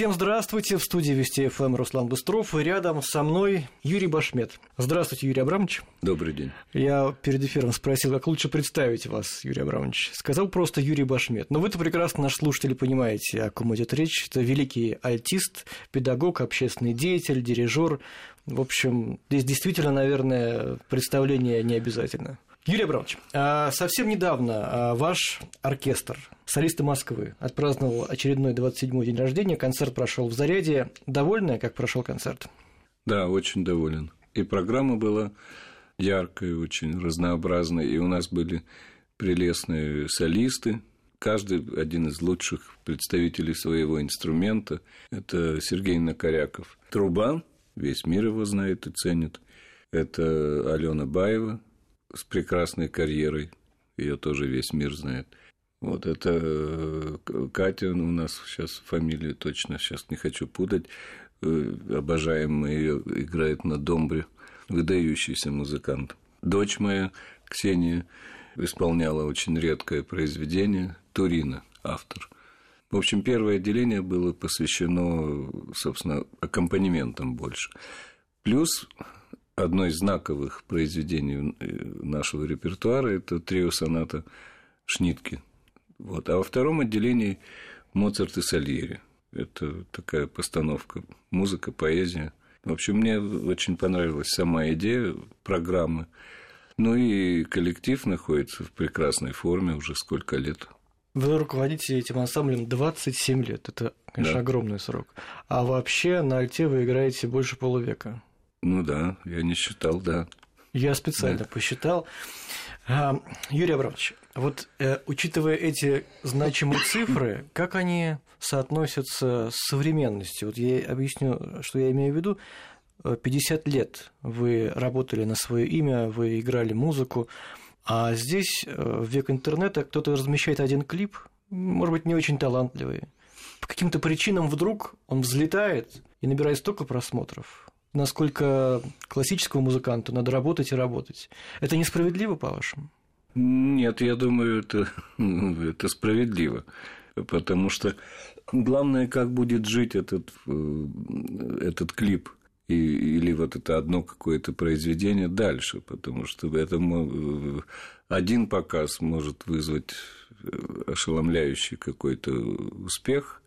Всем здравствуйте. В студии Вести ФМ Руслан Быстров. И рядом со мной Юрий Башмет. Здравствуйте, Юрий Абрамович. Добрый день. Я перед эфиром спросил, как лучше представить вас, Юрий Абрамович. Сказал просто Юрий Башмет. Но вы-то прекрасно, наши слушатели, понимаете, о ком идет речь. Это великий альтист, педагог, общественный деятель, дирижер. В общем, здесь действительно, наверное, представление не обязательно. Юрий Абрамович, а совсем недавно а, ваш оркестр «Солисты Москвы» отпраздновал очередной 27-й день рождения. Концерт прошел в Заряде. Довольны, как прошел концерт? Да, очень доволен. И программа была яркая, очень разнообразная, и у нас были прелестные солисты, каждый один из лучших представителей своего инструмента. Это Сергей Накоряков. Труба, весь мир его знает и ценит. Это Алена Баева, с прекрасной карьерой, ее тоже весь мир знает. Вот это э, Катя у нас сейчас фамилию точно сейчас не хочу путать. Э, обожаем мы ее, играет на домбре, выдающийся музыкант. Дочь моя Ксения исполняла очень редкое произведение Турина, автор. В общем, первое отделение было посвящено, собственно, аккомпанементам больше. Плюс одно из знаковых произведений э, нашего репертуара – это трио соната Шнитки. Вот. А во втором отделении Моцарт и Сальери. Это такая постановка музыка, поэзия. В общем, мне очень понравилась сама идея программы. Ну и коллектив находится в прекрасной форме уже сколько лет. Вы руководите этим ансамблем 27 лет. Это, конечно, да. огромный срок. А вообще на альте вы играете больше полувека. Ну да, я не считал, да. Я специально да. посчитал. А, Юрий Абрамович, вот э, учитывая эти значимые цифры, как они соотносятся с современностью? Вот я объясню, что я имею в виду. 50 э, лет вы работали на свое имя, вы играли музыку, а здесь, э, в век интернета, кто-то размещает один клип, может быть, не очень талантливый. По каким-то причинам вдруг он взлетает и набирает столько просмотров, насколько классическому музыканту надо работать и работать. Это несправедливо, по-вашему? Нет, я думаю, это, это справедливо. Потому что главное, как будет жить этот, э, этот клип и, или вот это одно какое-то произведение дальше, потому что это э, один показ может вызвать э, ошеломляющий какой-то успех,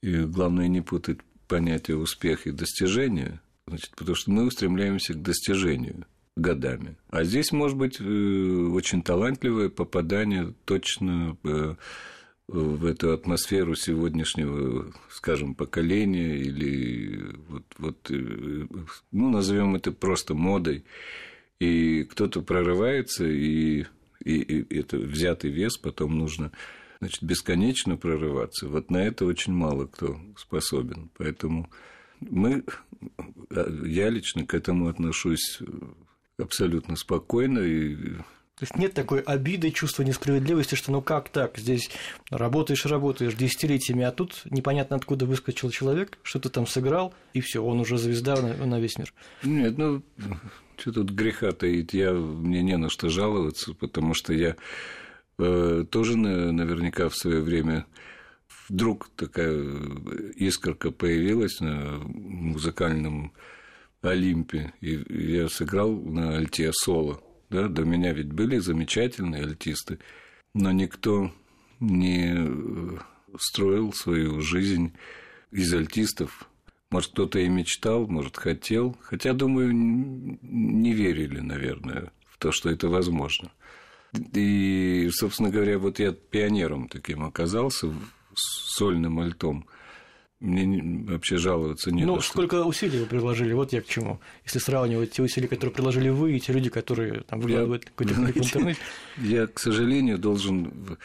и главное не путать понятие успех и достижение – Значит, потому что мы устремляемся к достижению годами. А здесь может быть э, очень талантливое попадание точно э, в эту атмосферу сегодняшнего, скажем, поколения или вот, вот э, ну, назовем это просто модой. И кто-то прорывается, и, и, и это взятый вес потом нужно значит, бесконечно прорываться. Вот на это очень мало кто способен. Поэтому мы, я лично к этому отношусь абсолютно спокойно и то есть нет такой обиды, чувства несправедливости, что ну как так, здесь работаешь, работаешь десятилетиями, а тут непонятно откуда выскочил человек, что-то там сыграл, и все, он уже звезда на, на весь мир. Нет, ну что тут греха таить, я, мне не на что жаловаться, потому что я э, тоже наверняка в свое время вдруг такая искорка появилась на музыкальном Олимпе, и я сыграл на альте соло. Да, до меня ведь были замечательные альтисты, но никто не строил свою жизнь из альтистов. Может, кто-то и мечтал, может, хотел. Хотя, думаю, не верили, наверное, в то, что это возможно. И, собственно говоря, вот я пионером таким оказался сольным альтом. Мне вообще жаловаться не Ну, сколько усилий вы приложили, вот я к чему. Если сравнивать те усилия, которые приложили вы, и те люди, которые там выкладывают какой-то в интернете. Я, к сожалению, должен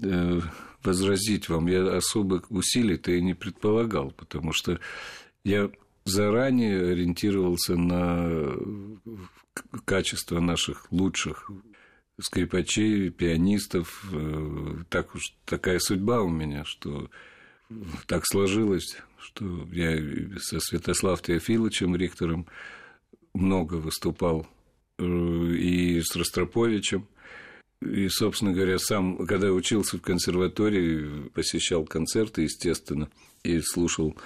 э, возразить вам, я особых усилий-то и не предполагал, потому что я заранее ориентировался на качество наших лучших скрипачей, пианистов. Э, так уж такая судьба у меня, что так сложилось, что я со Святославом Теофиловичем, ректором, много выступал, э, и с Ростроповичем. И, собственно говоря, сам, когда учился в консерватории, посещал концерты, естественно, и слушал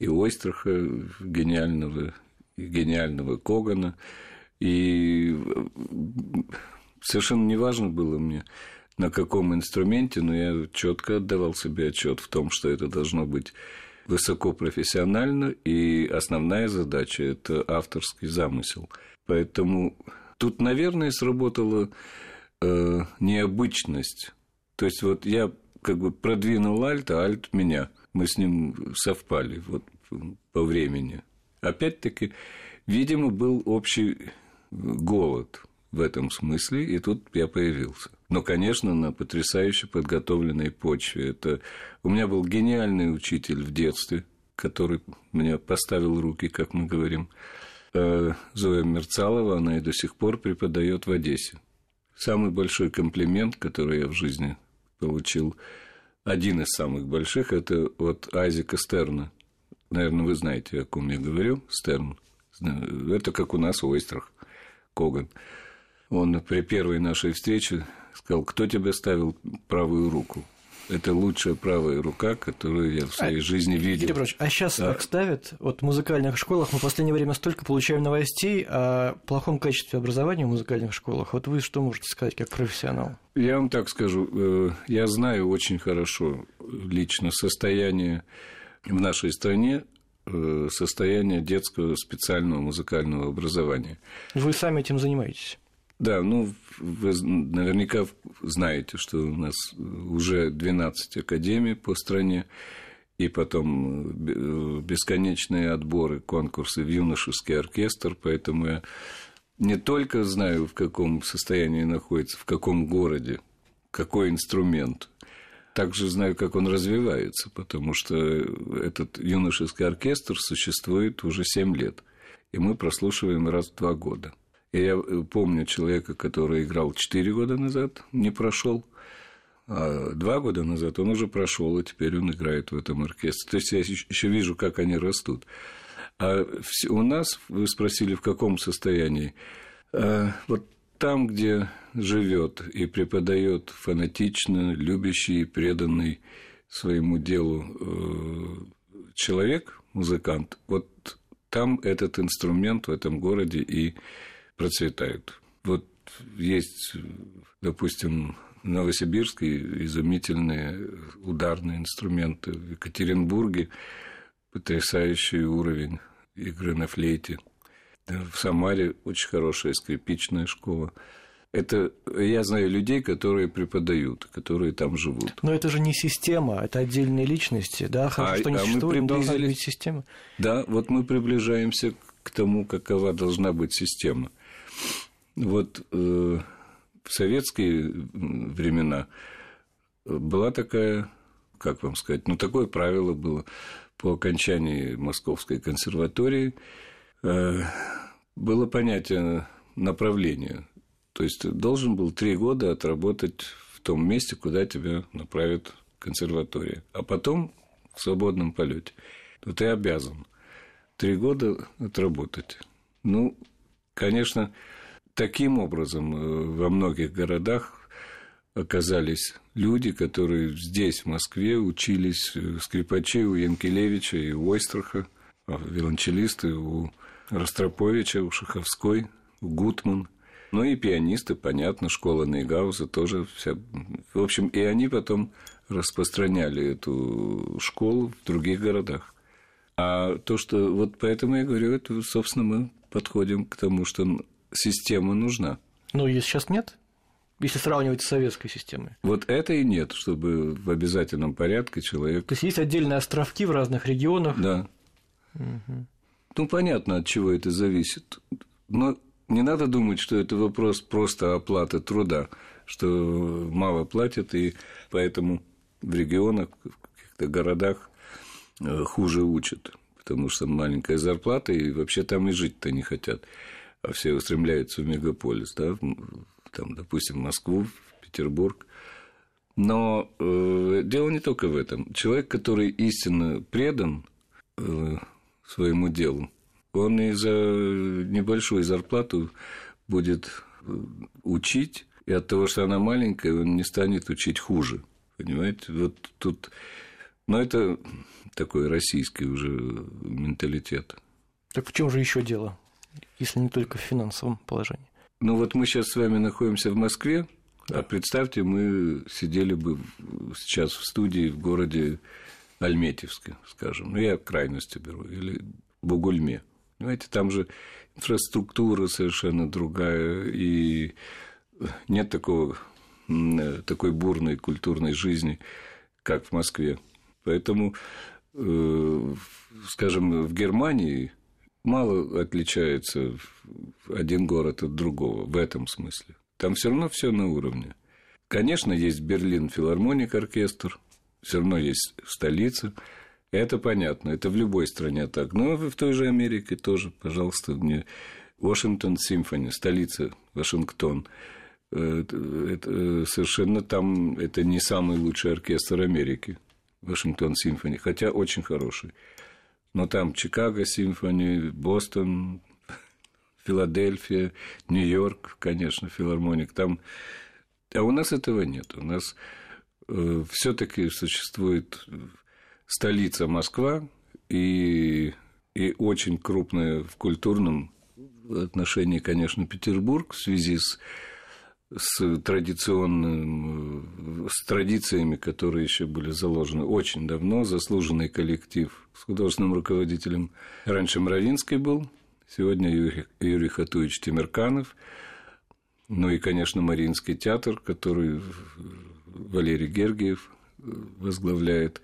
и Ойстраха гениального, и гениального Когана. И совершенно неважно было мне, на каком инструменте, но я четко отдавал себе отчет в том, что это должно быть высокопрофессионально, и основная задача – это авторский замысел. Поэтому тут, наверное, сработала э, необычность. То есть вот я как бы продвинул альт, а альт меня. Мы с ним совпали вот, по времени. Опять-таки, видимо, был общий голод в этом смысле, и тут я появился. Но, конечно, на потрясающе подготовленной почве. Это у меня был гениальный учитель в детстве, который мне поставил руки, как мы говорим. Э, Зоя Мерцалова, она и до сих пор преподает в Одессе. Самый большой комплимент, который я в жизни получил, один из самых больших, это от Айзека Стерна. Наверное, вы знаете, о ком я говорю, Стерн. Это как у нас в Ойстрах, Коган. Он при первой нашей встрече сказал, кто тебе ставил правую руку? Это лучшая правая рука, которую я в своей а, жизни видел. Юрий а сейчас да. как ставят? Вот в музыкальных школах мы в последнее время столько получаем новостей о плохом качестве образования в музыкальных школах. Вот вы что можете сказать как профессионал? Я вам так скажу. Э, я знаю очень хорошо лично состояние в нашей стране э, состояние детского специального музыкального образования. Вы сами этим занимаетесь? Да, ну, вы наверняка знаете, что у нас уже 12 академий по стране, и потом э, бесконечные отборы, конкурсы в юношеский оркестр, поэтому я не только знаю, в каком состоянии находится, в каком городе, какой инструмент, также знаю, как он развивается, потому что этот юношеский оркестр существует уже 7 лет, и мы прослушиваем раз в два года – я э, помню человека, который играл 4 года назад, не прошел. А два года назад он уже прошел, и теперь он играет в этом оркестре. То есть я еще вижу, как они растут. А у нас, вы спросили, в каком состоянии? А вот там, где живет и преподает фанатично, любящий, преданный своему делу э, человек, музыкант, вот там этот инструмент в этом городе и процветают. Вот есть, допустим, в Новосибирске изумительные ударные инструменты, в Екатеринбурге потрясающий уровень игры на флейте. В Самаре очень хорошая скрипичная школа. Это я знаю людей, которые преподают, которые там живут. Но это же не система, это отдельные личности, да? Хорошо, а, что не а существует, мы должна быть система. Да, вот мы приближаемся к тому, какова должна быть система. Вот э, в советские времена была такая, как вам сказать, ну, такое правило было по окончании Московской консерватории, э, было понятие направления. То есть, ты должен был три года отработать в том месте, куда тебя направит консерватория, а потом в свободном полете. То ты обязан три года отработать. Ну, конечно, таким образом э, во многих городах оказались люди, которые здесь, в Москве, учились э, скрипачи у Янкелевича и у Ойстраха, а виолончелисты у Ростроповича, у Шаховской, у Гутман. Ну и пианисты, понятно, школа Нейгауза тоже вся... В общем, и они потом распространяли эту школу в других городах. А то, что... Вот поэтому я говорю, это, собственно, мы подходим к тому, что система нужна. Ну, ее сейчас нет? Если сравнивать с советской системой. Вот это и нет, чтобы в обязательном порядке человек. То есть есть отдельные островки в разных регионах. Да. Угу. Ну, понятно, от чего это зависит. Но не надо думать, что это вопрос просто оплаты труда, что мало платят, и поэтому в регионах, в каких-то городах э, хуже учат, потому что маленькая зарплата, и вообще там и жить-то не хотят а все устремляются в мегаполис, да, там, допустим, в Москву, в Петербург. Но э, дело не только в этом. Человек, который истинно предан э, своему делу, он и за небольшую зарплату будет э, учить И от того, что она маленькая, он не станет учить хуже. Понимаете? Вот тут... Но это такой российский уже менталитет. Так в чем же еще дело, если не только в финансовом положении? Ну вот мы сейчас с вами находимся в Москве, да. а представьте, мы сидели бы сейчас в студии в городе Альметьевске, скажем, ну я крайности беру, или Бугульме. Понимаете, там же инфраструктура совершенно другая, и нет такого, такой бурной культурной жизни, как в Москве. Поэтому, э, скажем, в Германии мало отличается один город от другого в этом смысле. Там все равно все на уровне. Конечно, есть Берлин филармоник оркестр, все равно есть столица. Это понятно, это в любой стране так. Но в той же Америке тоже, пожалуйста, не Вашингтон Симфони, столица Вашингтон. Э, это совершенно там это не самый лучший оркестр Америки, Вашингтон Симфони, хотя очень хороший. Но там Чикаго Симфони, Бостон, Филадельфия, Нью-Йорк, конечно, филармоник. Там... А у нас этого нет. У нас э, все-таки существует столица Москва и, и очень крупная в культурном отношении, конечно, Петербург в связи с с традиционным, с традициями, которые еще были заложены очень давно, заслуженный коллектив с художественным руководителем. Раньше Мравинский был, сегодня Юрий, Юрий Хатуевич Тимирканов, ну и, конечно, Мариинский театр, который Валерий Гергиев возглавляет.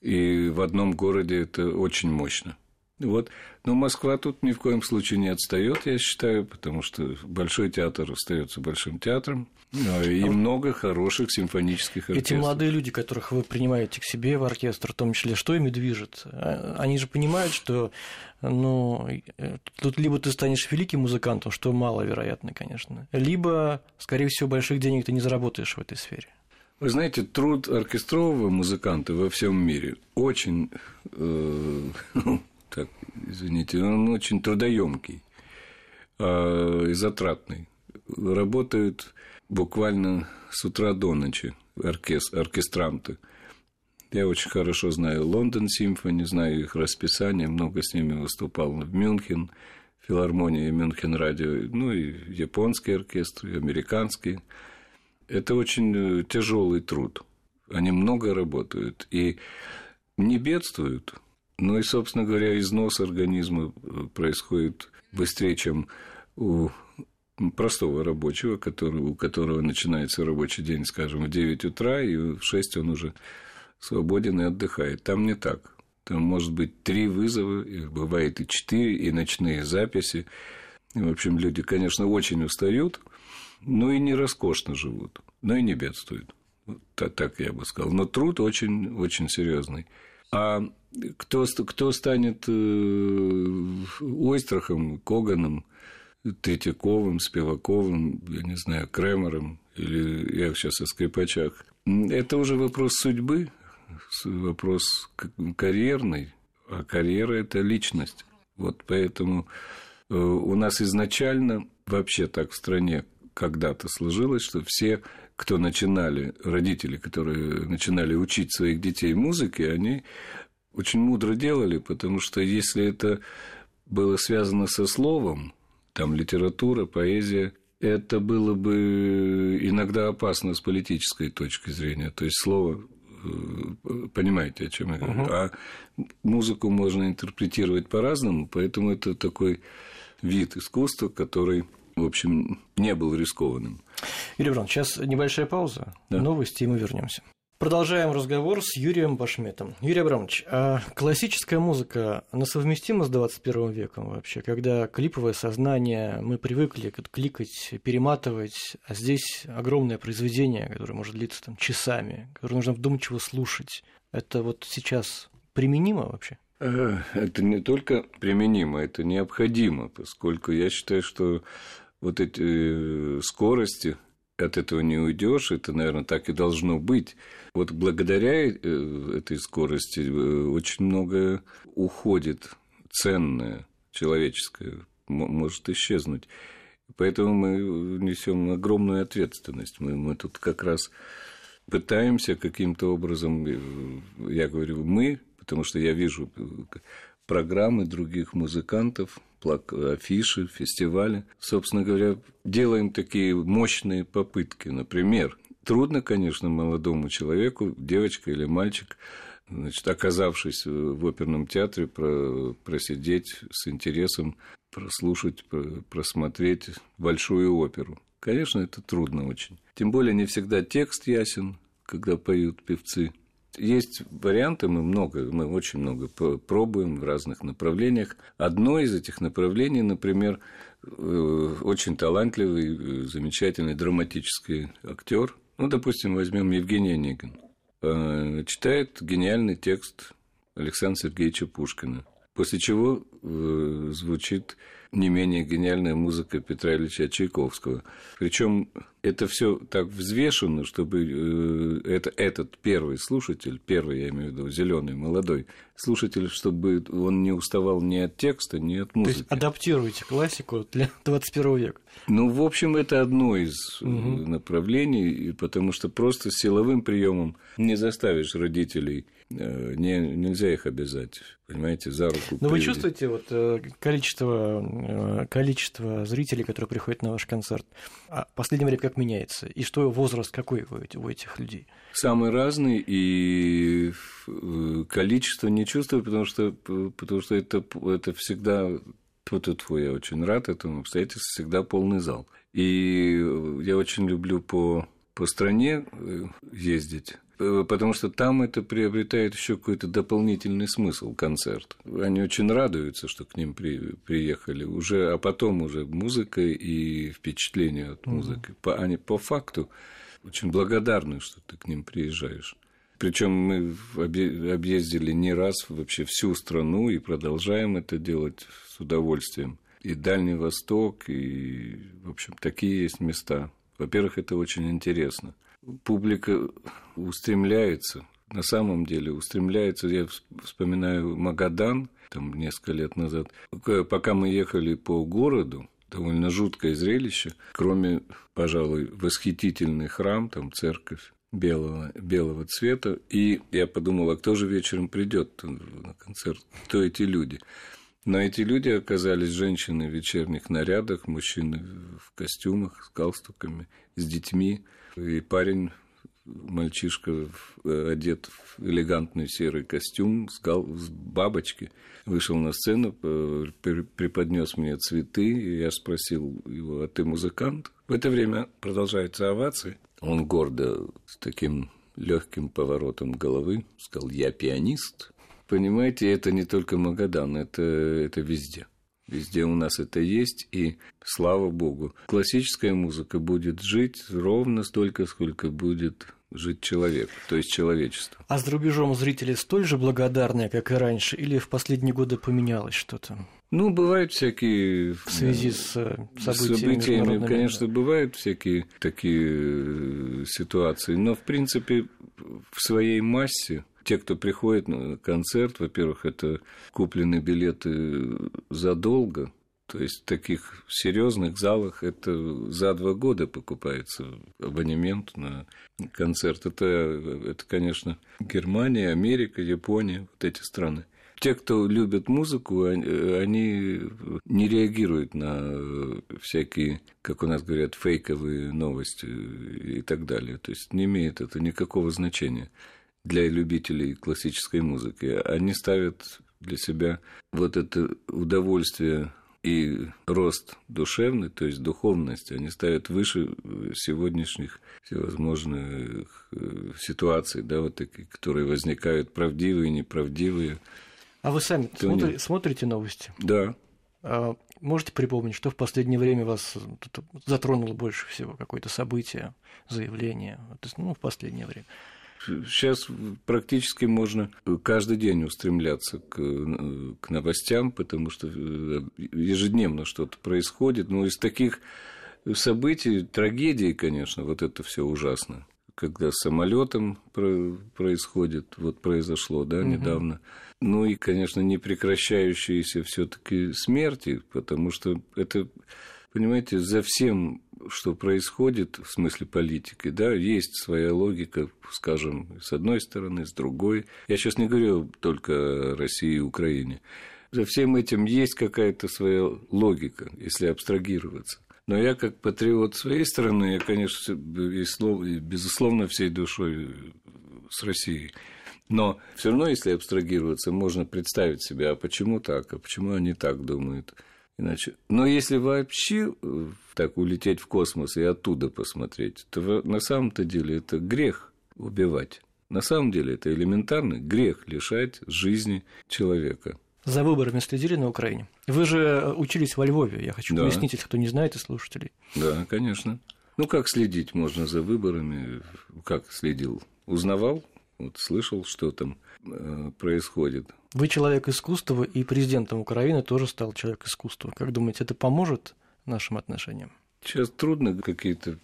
И в одном городе это очень мощно – вот. Но Москва тут ни в коем случае не отстает, я считаю, потому что Большой театр остается Большим театром, ну, и а много хороших симфонических оркестров. Эти молодые люди, которых вы принимаете к себе в оркестр, в том числе, что ими движет? А, они же понимают, что ну, тут либо ты станешь великим музыкантом, что маловероятно, конечно, либо, скорее всего, больших денег ты не заработаешь в этой сфере. Вы знаете, труд оркестрового музыканта во всем мире очень э, так, извините, он очень трудоемкий а, и затратный. Работают буквально с утра до ночи оркестр, оркестранты. Я очень хорошо знаю Лондон Симфони, знаю их расписание, много с ними выступал в Мюнхен, филармония Мюнхен радио, ну и японский оркестр, и американский. Это очень э, тяжелый труд. Они много работают и не бедствуют – ну и, собственно говоря, износ организма э, происходит быстрее, чем у простого рабочего, который, у которого начинается рабочий день, скажем, в 9 утра, и в 6 он уже свободен и отдыхает. Там не так. Там может быть три вызова, и бывает и четыре, и ночные записи. И, в общем, люди, конечно, очень устают, но и не роскошно живут, но и не бедствуют. Так, так я бы сказал. Но труд очень, очень серьезный. А кто, кто станет э, Ойстрахом, Коганом, Третьяковым, Спиваковым, я не знаю, Кремером, или я сейчас о скрипачах. Это уже вопрос судьбы, вопрос карьерный, а карьера – это личность. Вот поэтому э, у нас изначально вообще так в стране когда-то сложилось, что все, кто начинали, родители, которые начинали учить своих детей музыке, они очень мудро делали, потому что если это было связано со словом, там литература, поэзия, это было бы иногда опасно с политической точки зрения. То есть слово э, понимаете, о чем я говорю. Uh-huh. А музыку можно интерпретировать по-разному, поэтому это такой вид искусства, который, в общем, не был рискованным. Юрий Иванович, сейчас небольшая пауза, да. новости, и мы вернемся. Продолжаем разговор с Юрием Башметом. Юрий Абрамович, а классическая музыка, она совместима с 21 веком вообще, когда клиповое сознание, мы привыкли кликать, перематывать, а здесь огромное произведение, которое может длиться там часами, которое нужно вдумчиво слушать. Это вот сейчас применимо вообще? Э, это не только применимо, это необходимо, поскольку я считаю, что вот эти э, скорости, от этого не уйдешь, это, наверное, так и должно быть. Вот благодаря э, этой скорости э, очень много уходит ценное, человеческое, может исчезнуть. Поэтому мы несем огромную ответственность. Мы, мы тут как раз пытаемся каким-то образом, э, я говорю мы, потому что я вижу программы других музыкантов, афиши, фестивали. Собственно говоря, делаем такие мощные попытки. Например, трудно, конечно, молодому человеку, девочка или мальчик, значит, оказавшись в оперном театре, просидеть с интересом, прослушать, просмотреть большую оперу. Конечно, это трудно очень. Тем более не всегда текст ясен, когда поют певцы. Есть варианты, мы много, мы очень много пробуем в разных направлениях. Одно из этих направлений, например, э, очень талантливый, замечательный драматический актер, ну, допустим, возьмем Евгения Онегин, э, читает гениальный текст Александра Сергеевича Пушкина, после чего э, звучит не менее гениальная музыка Петра Ильича Чайковского. Причем это все так взвешено, чтобы э, это, этот первый слушатель, первый, я имею в виду, зеленый, молодой слушатель, чтобы он не уставал ни от текста, ни от музыки. То есть адаптируйте классику для 21 века. Ну, в общем, это одно из угу. направлений, потому что просто силовым приемом не заставишь родителей не, нельзя их обязать, понимаете, за руку. Но вы чувствуете вот э, количество, э, количество зрителей, которые приходят на ваш концерт, а в последнее время как меняется? И что возраст какой у этих людей? Самый разный, и количество не чувствую, потому что, потому что это, это всегда твой, я очень рад этому обстоятельству, всегда полный зал. И я очень люблю по, по стране ездить Э, потому что там это приобретает еще какой-то дополнительный смысл концерт. Они очень радуются, что к ним при, приехали уже, а потом уже музыка и впечатление от музыки. По, они по факту очень благодарны, что ты к ним приезжаешь. Причем мы объездили не раз вообще всю страну и продолжаем это делать с удовольствием. И Дальний Восток, и, в общем, такие есть места. Во-первых, это очень интересно – публика устремляется, на самом деле устремляется. Я вспоминаю Магадан, там несколько лет назад, пока мы ехали по городу, довольно жуткое зрелище, кроме, пожалуй, восхитительный храм, там церковь белого, белого цвета. И я подумал, а кто же вечером придет на концерт? Кто эти люди? Но эти люди оказались женщины в вечерних нарядах, мужчины в костюмах с галстуками, с детьми. И парень, мальчишка, э, одет в элегантный серый костюм с, гал... с бабочки, вышел на сцену, преподнес мне цветы, и я спросил его, а ты музыкант? В это время продолжаются овации. Он гордо, с таким легким поворотом головы, сказал, я пианист. Понимаете, это не только Магадан, это, это везде. Везде у нас это есть, и слава богу, классическая музыка будет жить ровно столько, сколько будет жить человек, то есть человечество. А с рубежом зрители столь же благодарны, как и раньше, или в последние годы поменялось что-то? Ну, бывают всякие... В связи с э, событиями, событиями конечно, бывают всякие такие э, ситуации, но, в принципе, в своей массе те, кто приходит на концерт, во-первых, это куплены билеты задолго, то есть в таких серьезных залах это за два года покупается абонемент на концерт. Это, это, конечно, Германия, Америка, Япония, вот эти страны. Те, кто любит музыку, они не реагируют на всякие, как у нас говорят, фейковые новости и так далее. То есть не имеет это никакого значения для любителей классической музыки. Они ставят для себя вот это удовольствие и рост душевный, то есть духовность, они ставят выше сегодняшних всевозможных э, ситуаций, да, вот такие, которые возникают, правдивые, неправдивые. А вы сами смотри, смотрите новости? Да. А можете припомнить, что в последнее время вас затронуло больше всего? Какое-то событие, заявление? Ну, в последнее время. Сейчас практически можно каждый день устремляться к, к новостям, потому что э, ежедневно что-то происходит. Но из таких событий, трагедии, конечно, вот это все ужасно. Когда с самолетом происходит, вот произошло, да, угу. недавно. Ну и, конечно, не прекращающиеся все-таки смерти, потому что это понимаете, за всем, что происходит в смысле политики, да, есть своя логика, скажем, с одной стороны, с другой. Я сейчас не говорю только о России и Украине. За всем этим есть какая-то своя логика, если абстрагироваться. Но я как патриот своей страны, я, конечно, безусловно, всей душой с Россией. Но все равно, если абстрагироваться, можно представить себе, а почему так, а почему они так думают. Иначе. Но если вообще э, так улететь в космос и оттуда посмотреть, то на самом-то деле это грех убивать. На самом деле это элементарный грех лишать жизни человека. За выборами следили на Украине. Вы же э, учились во Львове, я хочу да. пояснить, если кто не знает из слушателей. Да, конечно. Ну, как следить можно за выборами? Как следил? Узнавал, вот слышал, что там э, происходит. Вы человек искусства, и президентом Украины тоже стал человек искусства. Как думаете, это поможет нашим отношениям? Сейчас трудно какие-то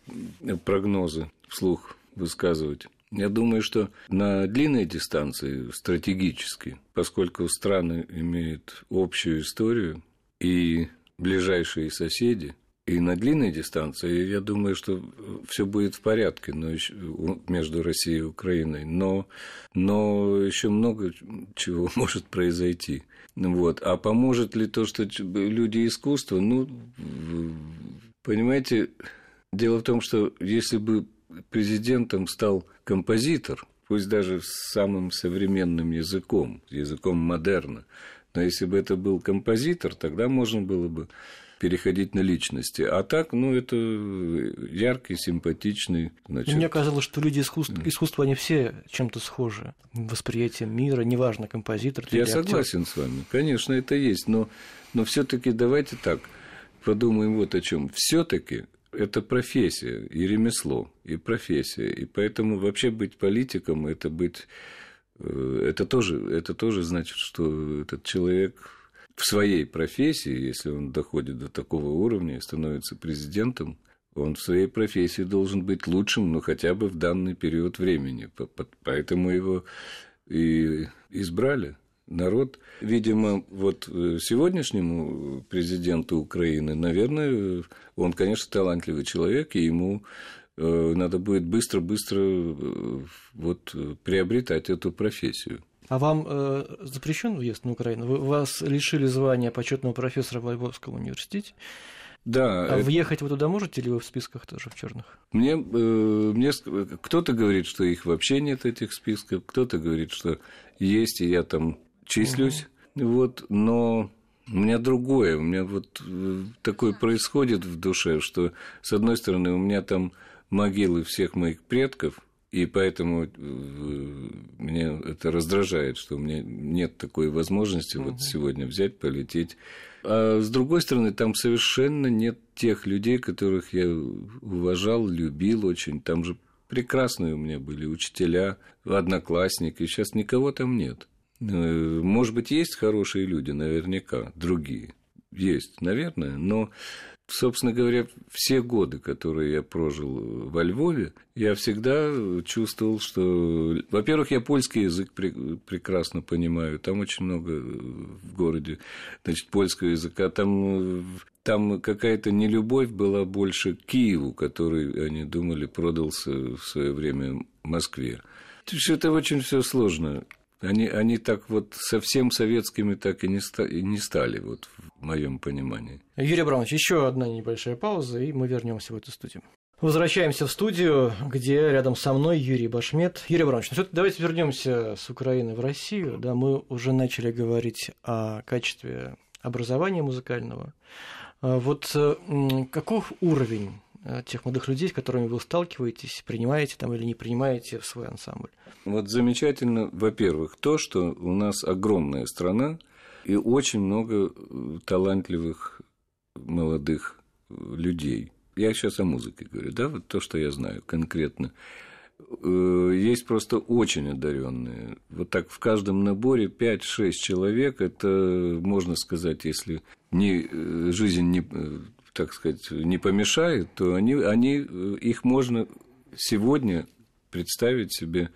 прогнозы вслух высказывать. Я думаю, что на длинной дистанции стратегически, поскольку страны имеют общую историю и ближайшие соседи, и на длинной дистанции, я думаю, что все будет в порядке но еще, между Россией и Украиной, но, но еще много чего может произойти. Вот. А поможет ли то, что люди искусства? Ну, понимаете, дело в том, что если бы президентом стал композитор, пусть даже самым современным языком, языком модерна, но если бы это был композитор, тогда можно было бы переходить на личности. А так, ну, это яркий, симпатичный. Значит... Мне казалось, что люди искусства, искусства они все чем-то схожи. Восприятием мира, неважно, композитор. Я согласен актер. с вами, конечно, это есть. Но, но все-таки давайте так подумаем вот о чем. Все-таки это профессия и ремесло, и профессия. И поэтому вообще быть политиком это быть э, это тоже, это тоже значит, что этот человек в своей профессии, если он доходит до такого уровня и становится президентом, он в своей профессии должен быть лучшим, ну, хотя бы в данный период времени. Поэтому его и избрали. Народ, видимо, вот э, сегодняшнему президенту Украины, наверное, он, конечно, талантливый человек, и ему э, надо будет быстро-быстро э, вот, приобретать эту профессию. А вам э, запрещен въезд на Украину? Вы, вас лишили звания почетного профессора в Львовском университете. Да. А это... въехать вы туда можете или вы в списках тоже в черных? Мне, э, мне кто-то говорит, что их вообще нет этих списков, кто-то говорит, что есть, и я там числюсь. Угу. Вот, но у меня другое, у меня вот э, такое происходит в душе, что с одной стороны у меня там могилы всех моих предков, и поэтому э, меня это раздражает, что у меня нет такой возможности угу. вот сегодня взять, полететь. А с другой стороны, там совершенно нет тех людей, которых я уважал, любил очень. Там же прекрасные у меня были учителя, одноклассники. Сейчас никого там нет. Э, может быть, есть хорошие люди, наверняка, другие. Есть, наверное, но Собственно говоря, все годы, которые я прожил во Львове, я всегда чувствовал, что, во-первых, я польский язык прекрасно понимаю, там очень много в городе, значит, польского языка, там там какая-то нелюбовь была больше к Киеву, который, они думали, продался в свое время Москве. То есть это очень все сложно. Они, они так вот совсем советскими так и не, и не стали, вот в моем понимании. Юрий Абрамович, еще одна небольшая пауза, и мы вернемся в эту студию. Возвращаемся в студию, где рядом со мной Юрий Башмет. Юрий Абрамович, ну, давайте вернемся с Украины в Россию. Да, мы уже начали говорить о качестве образования музыкального. А вот каков уровень тех молодых людей, с которыми вы сталкиваетесь, принимаете там или не принимаете в свой ансамбль? Вот замечательно, во-первых, то, что у нас огромная страна и очень много э, талантливых молодых э, людей. Я сейчас о музыке говорю, да, вот то, что я знаю конкретно. Есть просто очень одаренные. Вот так в каждом наборе 5-6 человек, это, можно сказать, если не, жизнь не так сказать, не помешает, то они, они, э, их можно сегодня представить себе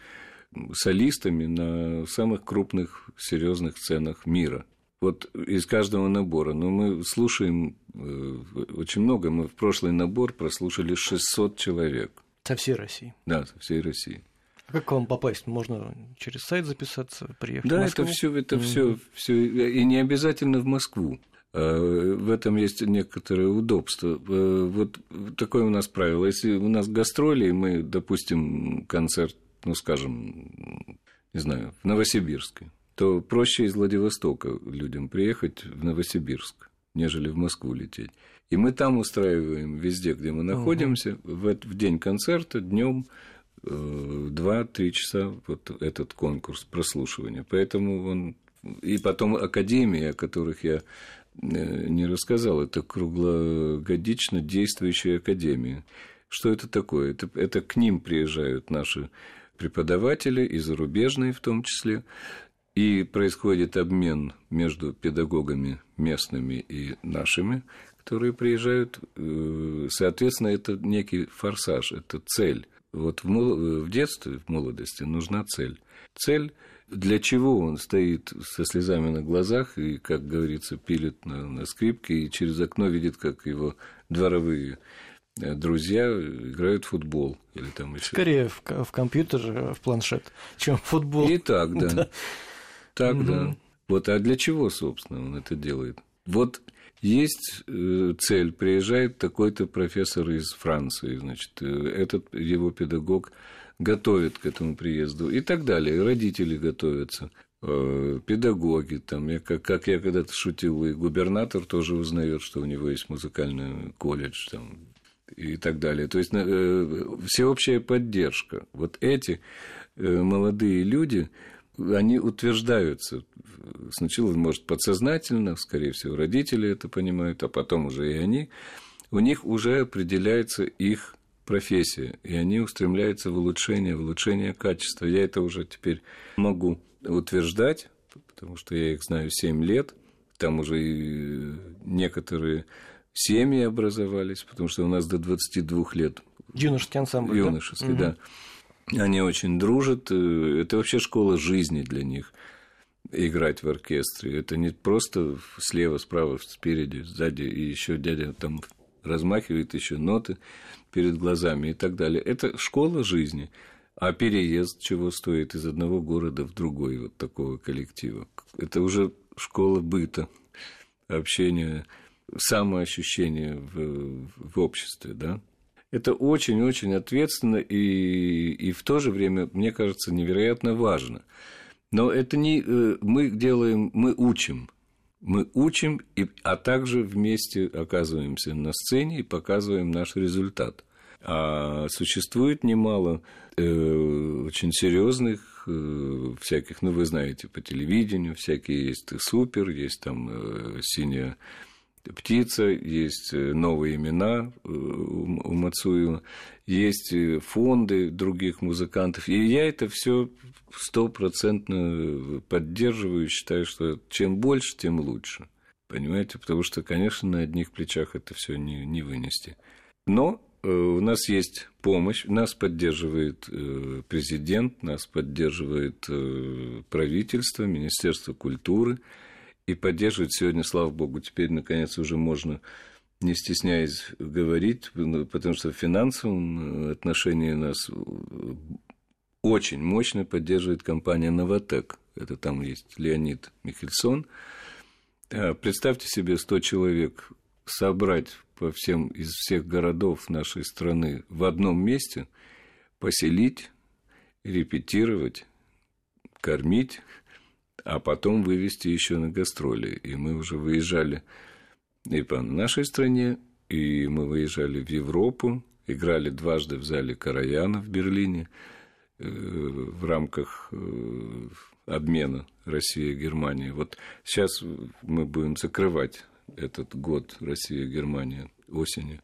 солистами на самых крупных серьезных сценах мира. Вот из каждого набора. Но мы слушаем э, очень много. Мы в прошлый набор прослушали 600 человек. Со всей России? Да, со всей России. А как к вам попасть? Можно через сайт записаться, приехать да, в Москву? это все, это mm-hmm. все, все, и не обязательно в Москву. А, в этом есть некоторое удобство. А, вот такое у нас правило. Если у нас гастроли, мы, допустим, концерт, ну, скажем, не знаю, в Новосибирске, то проще из Владивостока людям приехать в Новосибирск, нежели в Москву лететь. И мы там устраиваем везде, где мы находимся, угу. в, в день концерта, днем 2-3 э, часа вот этот конкурс прослушивания. Поэтому он... И потом академии, о которых я э, не рассказал, это круглогодично действующая академия. Что это такое? Это, это к ним приезжают наши преподаватели, и зарубежные в том числе, и происходит обмен между педагогами местными и нашими, которые приезжают. Э, соответственно, это некий форсаж, это цель. Вот в, в детстве, в молодости нужна цель. Цель, для чего он стоит со слезами на глазах и, как говорится, пилит на, на скрипке и через окно видит, как его дворовые э, друзья играют в футбол или там еще. Скорее в, в компьютер, э, в планшет, чем в футбол. И так, да. да. Так, угу. да. Вот, а для чего, собственно, он это делает? Вот есть э, цель, приезжает такой-то профессор из Франции, значит, этот его педагог готовит к этому приезду и так далее, и родители готовятся э, педагоги, там, я, как, как я когда-то шутил, и губернатор тоже узнает, что у него есть музыкальный колледж там, и так далее. То есть всеобщая поддержка. Вот эти молодые люди, они утверждаются сначала, может, подсознательно, скорее всего, родители это понимают, а потом уже и они, у них уже определяется их профессия, и они устремляются в улучшение, в улучшение качества. Я это уже теперь могу утверждать, потому что я их знаю 7 лет, там уже и некоторые семьи образовались, потому что у нас до 22 лет. Юношеский ансамбль, Юношеский, да? да. Они очень дружат, э, это вообще школа жизни для них играть в оркестре. Это не просто слева, справа, спереди, сзади, и еще дядя там размахивает еще ноты перед глазами и так далее. Это школа жизни. А переезд чего стоит из одного города в другой вот такого коллектива? Это уже школа быта, общения, самоощущение в, в обществе, да? Это очень-очень ответственно и, и в то же время, мне кажется, невероятно важно – но это не э, мы делаем, мы учим. Мы учим, и, а также вместе оказываемся на сцене и показываем наш результат. А существует немало э, очень серьезных э, всяких, ну вы знаете, по телевидению всякие есть супер, есть там э, синяя птица, есть э, новые имена э, у Мацуева, есть э, фонды других музыкантов. И я это все стопроцентно поддерживаю, считаю, что чем больше, тем лучше. Понимаете? Потому что, конечно, на одних плечах это все не, не вынести. Но у нас есть помощь, нас поддерживает президент, нас поддерживает правительство, Министерство культуры – и поддерживать сегодня, слава богу, теперь, наконец, уже можно не стесняясь говорить, ну, потому что в финансовом отношении нас очень мощно поддерживает компания «Новотек». Это там есть Леонид Михельсон. А, представьте себе 100 человек собрать по всем из всех городов нашей страны в одном месте, поселить, репетировать, кормить, а потом вывести еще на гастроли. И мы уже выезжали и по нашей стране, и мы выезжали в Европу, играли дважды в зале Караяна в Берлине э, в рамках э, обмена Россия-Германия. Вот сейчас мы будем закрывать этот год Россия-Германия осенью.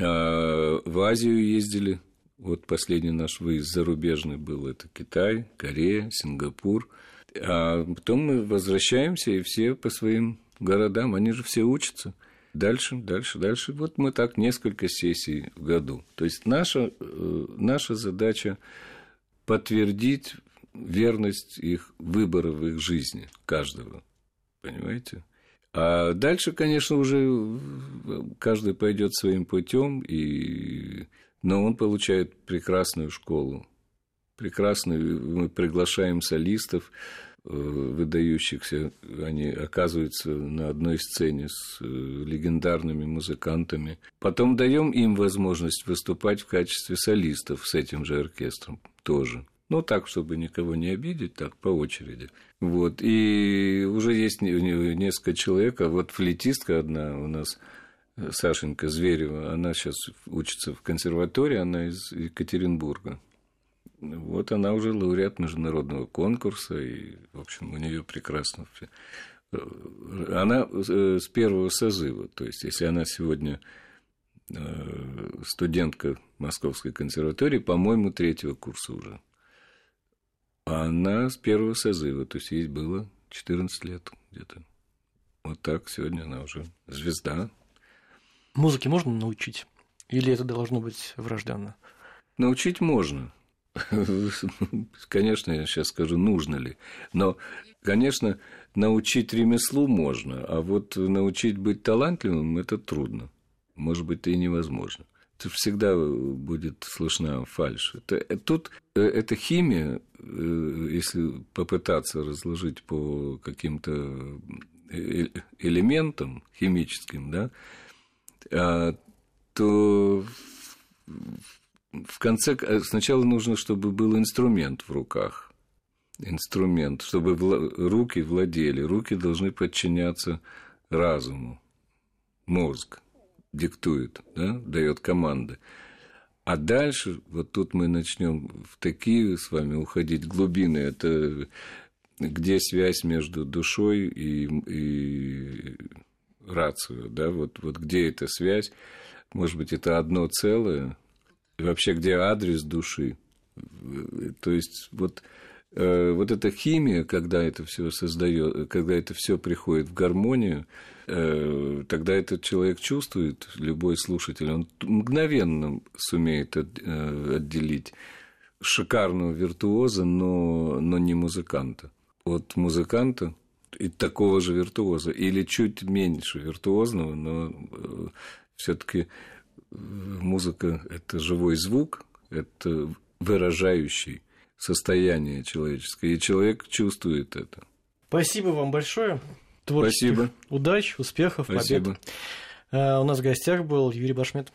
А в Азию ездили. Вот последний наш выезд зарубежный был. Это Китай, Корея, Сингапур – а потом мы возвращаемся, и все по своим городам, они же все учатся. Дальше, дальше, дальше. Вот мы так несколько сессий в году. То есть наша, э, наша задача подтвердить верность их выбора в их жизни, каждого. Понимаете? А дальше, конечно, уже каждый пойдет своим путем, и... но он получает прекрасную школу. Прекрасную, мы приглашаем солистов, выдающихся, они оказываются на одной сцене с э, легендарными музыкантами. Потом даем им возможность выступать в качестве солистов с этим же оркестром тоже. Ну, так, чтобы никого не обидеть, так, по очереди. Вот. И уже есть несколько человек, а вот флейтистка одна у нас, Сашенька Зверева, она сейчас учится в консерватории, она из Екатеринбурга. Вот она уже лауреат международного конкурса, и, в общем, у нее прекрасно все. Она э, с первого созыва, то есть, если она сегодня э, студентка Московской консерватории, по-моему, третьего курса уже. А она с первого созыва, то есть ей было 14 лет где-то. Вот так сегодня она уже звезда. Музыке можно научить? Или это должно быть врожденно? Научить можно. Конечно, я сейчас скажу, нужно ли. Но, конечно, научить ремеслу можно, а вот научить быть талантливым это трудно. Может быть, и невозможно всегда будет слышна фальшь. Это, э, тут э, эта химия, э, если попытаться разложить по каким-то элементам химическим, да, а, то в конце сначала нужно, чтобы был инструмент в руках, инструмент, чтобы руки владели, руки должны подчиняться разуму, мозг диктует, да, дает команды. А дальше, вот тут мы начнем в такие с вами уходить глубины. Это где связь между душой и, и рацией, да, вот, вот где эта связь, может быть, это одно целое, и вообще где адрес души. То есть вот Э, вот эта химия, когда это все создает, когда это все приходит в гармонию, э, тогда этот человек чувствует, любой слушатель, он мгновенно сумеет э, отделить шикарного виртуоза, но, но не музыканта. От музыканта и такого же виртуоза, или чуть меньше виртуозного, но все-таки музыка это живой звук, это выражающий состояние человеческое, и человек чувствует это. Спасибо вам большое. Творческих Спасибо. Удач, успехов, Спасибо. побед. У нас в гостях был Юрий Башмет.